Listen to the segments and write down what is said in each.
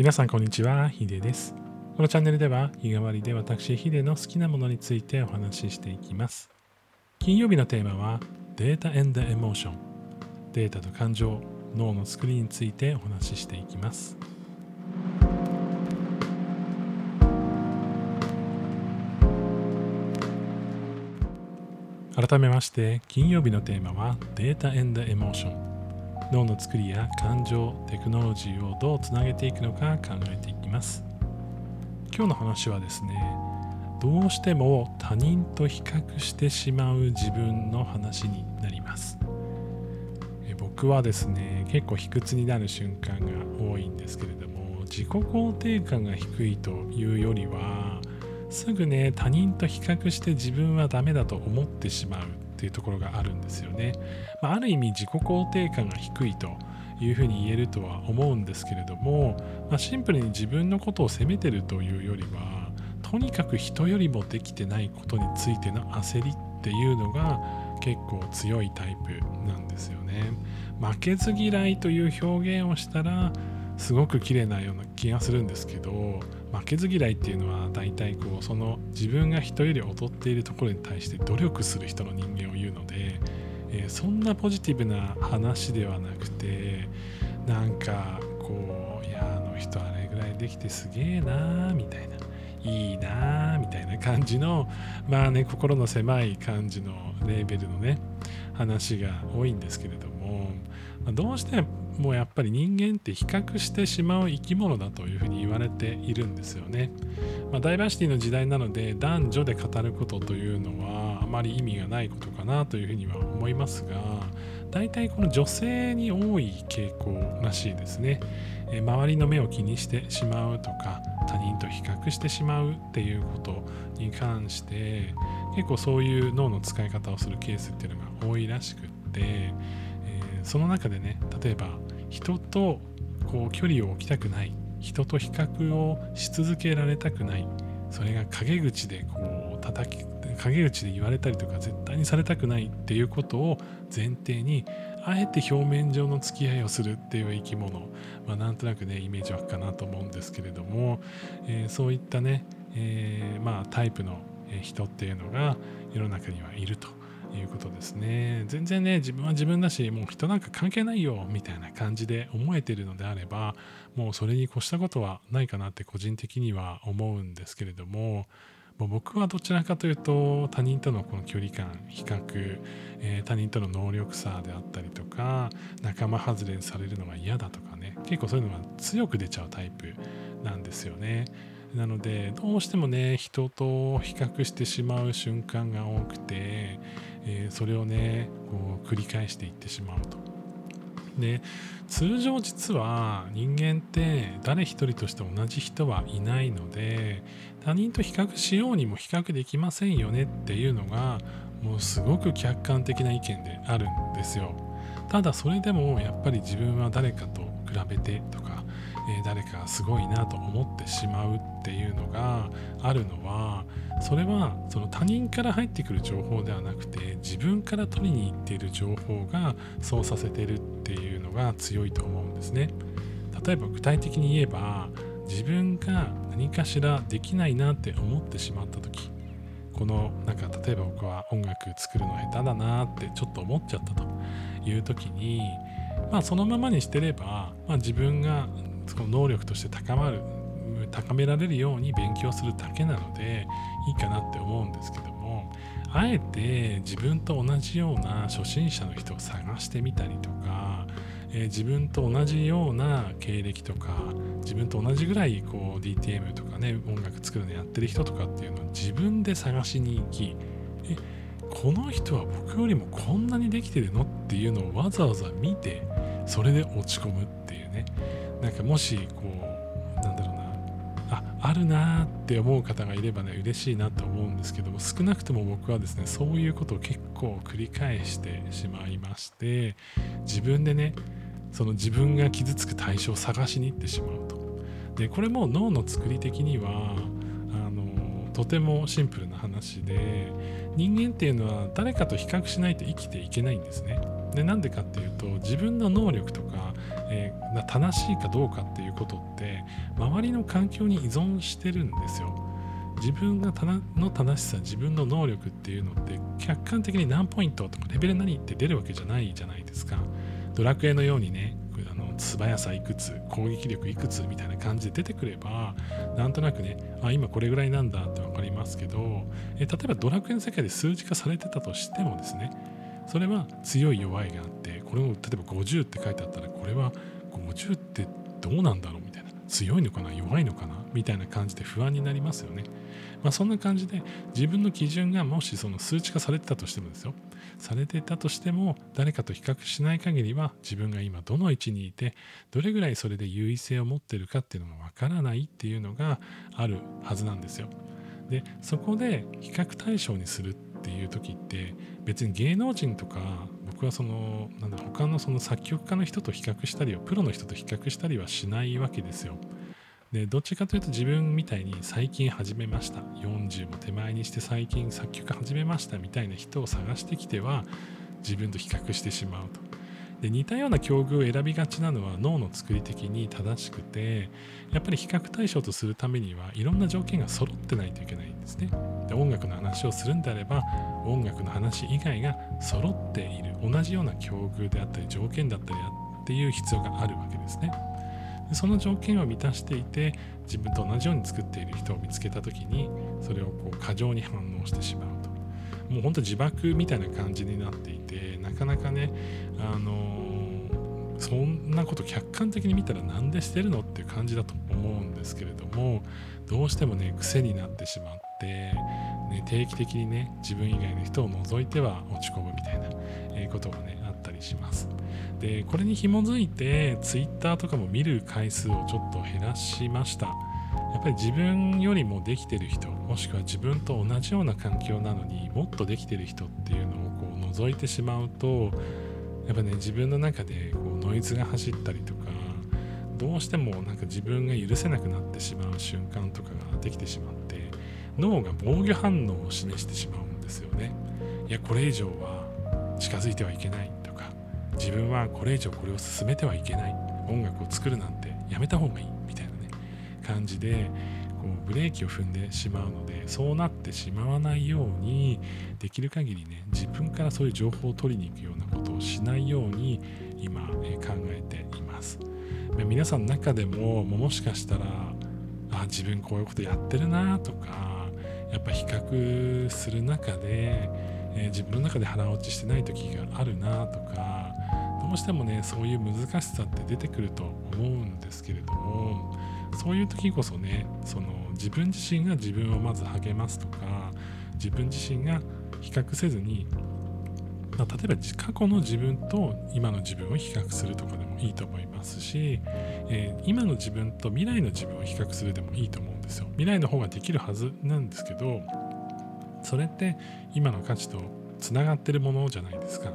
皆さんこんにちは、ヒデです。このチャンネルでは日替わりで私ヒデの好きなものについてお話ししていきます。金曜日のテーマはデータ and Emotion データと感情、脳の作りについてお話ししていきます。改めまして金曜日のテーマはデータ and Emotion 脳の作りや感情テクノロジーをどうつなげていくのか考えていきます。今日の話はですねどうしても他人と比較してしまう自分の話になります。僕はですね結構卑屈になる瞬間が多いんですけれども自己肯定感が低いというよりはすぐね他人と比較して自分はダメだと思ってしまうっていうところがあるんですよね、まあ、ある意味自己肯定感が低いというふうに言えるとは思うんですけれども、まあ、シンプルに自分のことを責めてるというよりはとにかく人よりもできてないことについての焦りっていうのが結構強いタイプなんですよね。負けず嫌いという表現をしたらすごく綺麗なような気がするんですけど負けず嫌いっていうのは大体こうその自分が人より劣っているところに対して努力する人の人間を言うので、えー、そんなポジティブな話ではなくてなんかこういやあの人あれぐらいできてすげえなーみたいないいなーみたいな感じのまあね心の狭い感じのレーベルのね話が多いんですけれども、どうしてもやっぱり人間って比較してしまう生き物だというふうに言われているんですよね。まあ、ダイバーシティの時代なので男女で語ることというのはあまり意味がないことかなというふうには思いますが大体この女性に多い傾向らしいですね。え周りの目を気にしてしまうとか他人と比較してしまうっていうことに関して結構そういう脳の使い方をするケースっていうのが多いらしくって、えー、その中でね例えば人とこう距離を置きたくない人と比較をし続けられたくないそれが陰口でこう叩き陰口で言われたりとか絶対にされたくないっていうことを前提にあえて表面上の付き合いをするっていう生き物、まあ、なんとなくねイメージ湧くかなと思うんですけれども、えー、そういったね、えー、まあタイプの人っていうのが世の中にはいると。いうことですね。全然ね、自分は自分だし、もう人なんか関係ないよ、みたいな感じで思えてるのであれば、もうそれに越したことはないかなって個人的には思うんですけれども、もう僕はどちらかというと他人とのこの距離感比較、えー、他人との能力差であったりとか仲間外れにされるのが嫌だとかね結構そういうのが強く出ちゃうタイプなんですよね。なのでどうしてもね人と比較してしまう瞬間が多くて、えー、それをねこう繰り返していってしまうと。で通常実は人間って誰一人として同じ人はいないので他人と比較しようにも比較できませんよねっていうのがもうすごく客観的な意見であるんですよ。ただそれでもやっぱり自分は誰かと比べてとかえ誰かすごいなと思ってしまうっていうのがあるのはそれはその他人から入ってくる情報ではなくて自分から取りに行っている情報がそうさせてるっていうのが強いと思うんですね。例えば具体的に言えば自分が何かしらできないなって思ってしまった時このなんか例えば僕は音楽作るの下手だなってちょっと思っちゃったという時にまあそのままにしてれば、まあ、自分がその能力として高まる高められるように勉強するだけなのでいいかなって思うんですけどもあえて自分と同じような初心者の人を探してみたりとか、えー、自分と同じような経歴とか自分と同じぐらいこう DTM とかね音楽作るのやってる人とかっていうのを自分で探しに行きえこの人は僕よりもこんなにできてるのっていうのをわざわざ見てそれで落ち込むっていうね。なんかもしこうなんだろうな。ああるなーって思う方がいればね嬉しいなと思うんですけども少なくとも僕はですねそういうことを結構繰り返してしまいまして自分でねその自分が傷つく対象を探しに行ってしまうと。でこれも脳の作り的にはあのとてもシンプルな話で人間っていうのは誰かと比較しないと生きていけないんですね。でなんでかっていうと自分の能力とか、えー、正しいかどうかっていうことって周りの環境に依存してるんですよ。自分がの正しさ自分の能力っていうのって客観的に何ポイントとかレベル何って出るわけじゃないじゃないですか。ドラクエのようにねあの素早さいくつ攻撃力いくつみたいな感じで出てくればなんとなくねあ今これぐらいなんだって分かりますけどえ例えばドラクエの世界で数値化されてたとしてもですねそれは強い弱いがあってこれを例えば50って書いてあったらこれは50ってどうなんだろうみたいな強いのかな弱いのかなみたいな感じで不安になりますよね。まあ、そんな感じで自分の基準がもしその数値化されてたとしてもですよされてたとしても誰かと比較しない限りは自分が今どの位置にいてどれぐらいそれで優位性を持ってるかっていうのがわからないっていうのがあるはずなんですよ。でそこで比較対象にするってっていう時って別に芸能人とか僕はそのなんだ他のその作曲家の人と比較したりプロの人と比較したりはしないわけですよ。でどっちかというと自分みたいに最近始めました。40も手前にして最近作曲始めましたみたいな人を探してきては自分と比較してしまうと。で似たような境遇を選びがちなのは脳の作り的に正しくてやっぱり比較対象とするためにはいろんな条件が揃ってないといけないんですね。で音楽の話をするんであれば音楽の話以外が揃っている同じような境遇であったり条件だったりっていう必要があるわけですね。でその条件を満たしていて自分と同じように作っている人を見つけた時にそれをこう過剰に反応してしまう。もうほんと自爆みたいな感じになっていてなかなかねあの、そんなこと客観的に見たら何でしてるのっていう感じだと思うんですけれどもどうしてもね癖になってしまって、ね、定期的にね自分以外の人を除いては落ち込むみたいな、えことがねあったりします。でこれに紐づいて Twitter とかも見る回数をちょっと減らしましたやっぱり自分よりもできてる人もしくは自分と同じような環境なのにもっとできてる人っていうのをこう覗いてしまうとやっぱね自分の中でこうノイズが走ったりとかどうしてもなんか自分が許せなくなってしまう瞬間とかができてしまって脳が防御反応を示してしまうんですよね。いやこれ以上は近づいてはいけないとか自分はこれ以上これを進めてはいけない。音楽を作るなんてやめた方がいい。感じでこうブレーキを踏んでしまうのでそうなってしまわないようにできる限りね自分からそういう情報を取りに行くようなことをしないように今、え考えています。皆さんの中でももしかしたらあ自分こういうことやってるなとかやっぱ比較する中で、えー、自分の中で腹落ちしてない時があるなとかどうしてもねそういう難しさって出てくると思うんですけれどもそういう時こそねその自分自身が自分をまず励ますとか自分自身が比較せずに、ま、例えば過去の自分と今の自分を比較するとかでもいいと思いますし、えー、今の自分と未来の自分を比較するでもいいと思うんですよ。未来の方ができるはずなんですけどそれって今の価値とつながってるものじゃないですか。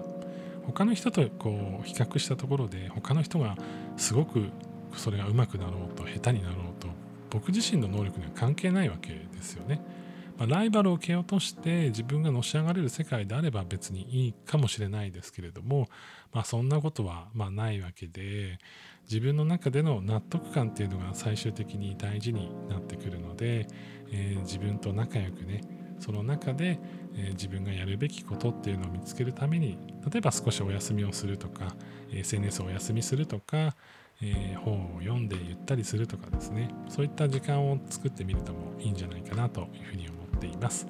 他の人とこう比較したところで他の人がすごくそれが上手くなろうと下手になろうと僕自身の能力には関係ないわけですよね。まあ、ライバルを蹴落として自分がのし上がれる世界であれば別にいいかもしれないですけれども、まあ、そんなことはまないわけで自分の中での納得感っていうのが最終的に大事になってくるので、えー、自分と仲良くねその中で、えー、自分がやるべきことっていうのを見つけるために例えば少しお休みをするとか SNS をお休みするとか、えー、本を読んでゆったりするとかですねそういった時間を作ってみるともいいんじゃないかなというふうに思っています、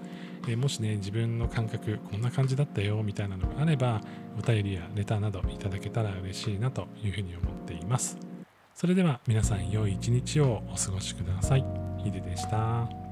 えー、もしね自分の感覚こんな感じだったよみたいなのがあればお便りやネタなどいただけたら嬉しいなというふうに思っていますそれでは皆さん良い一日をお過ごしください。ヒデでした。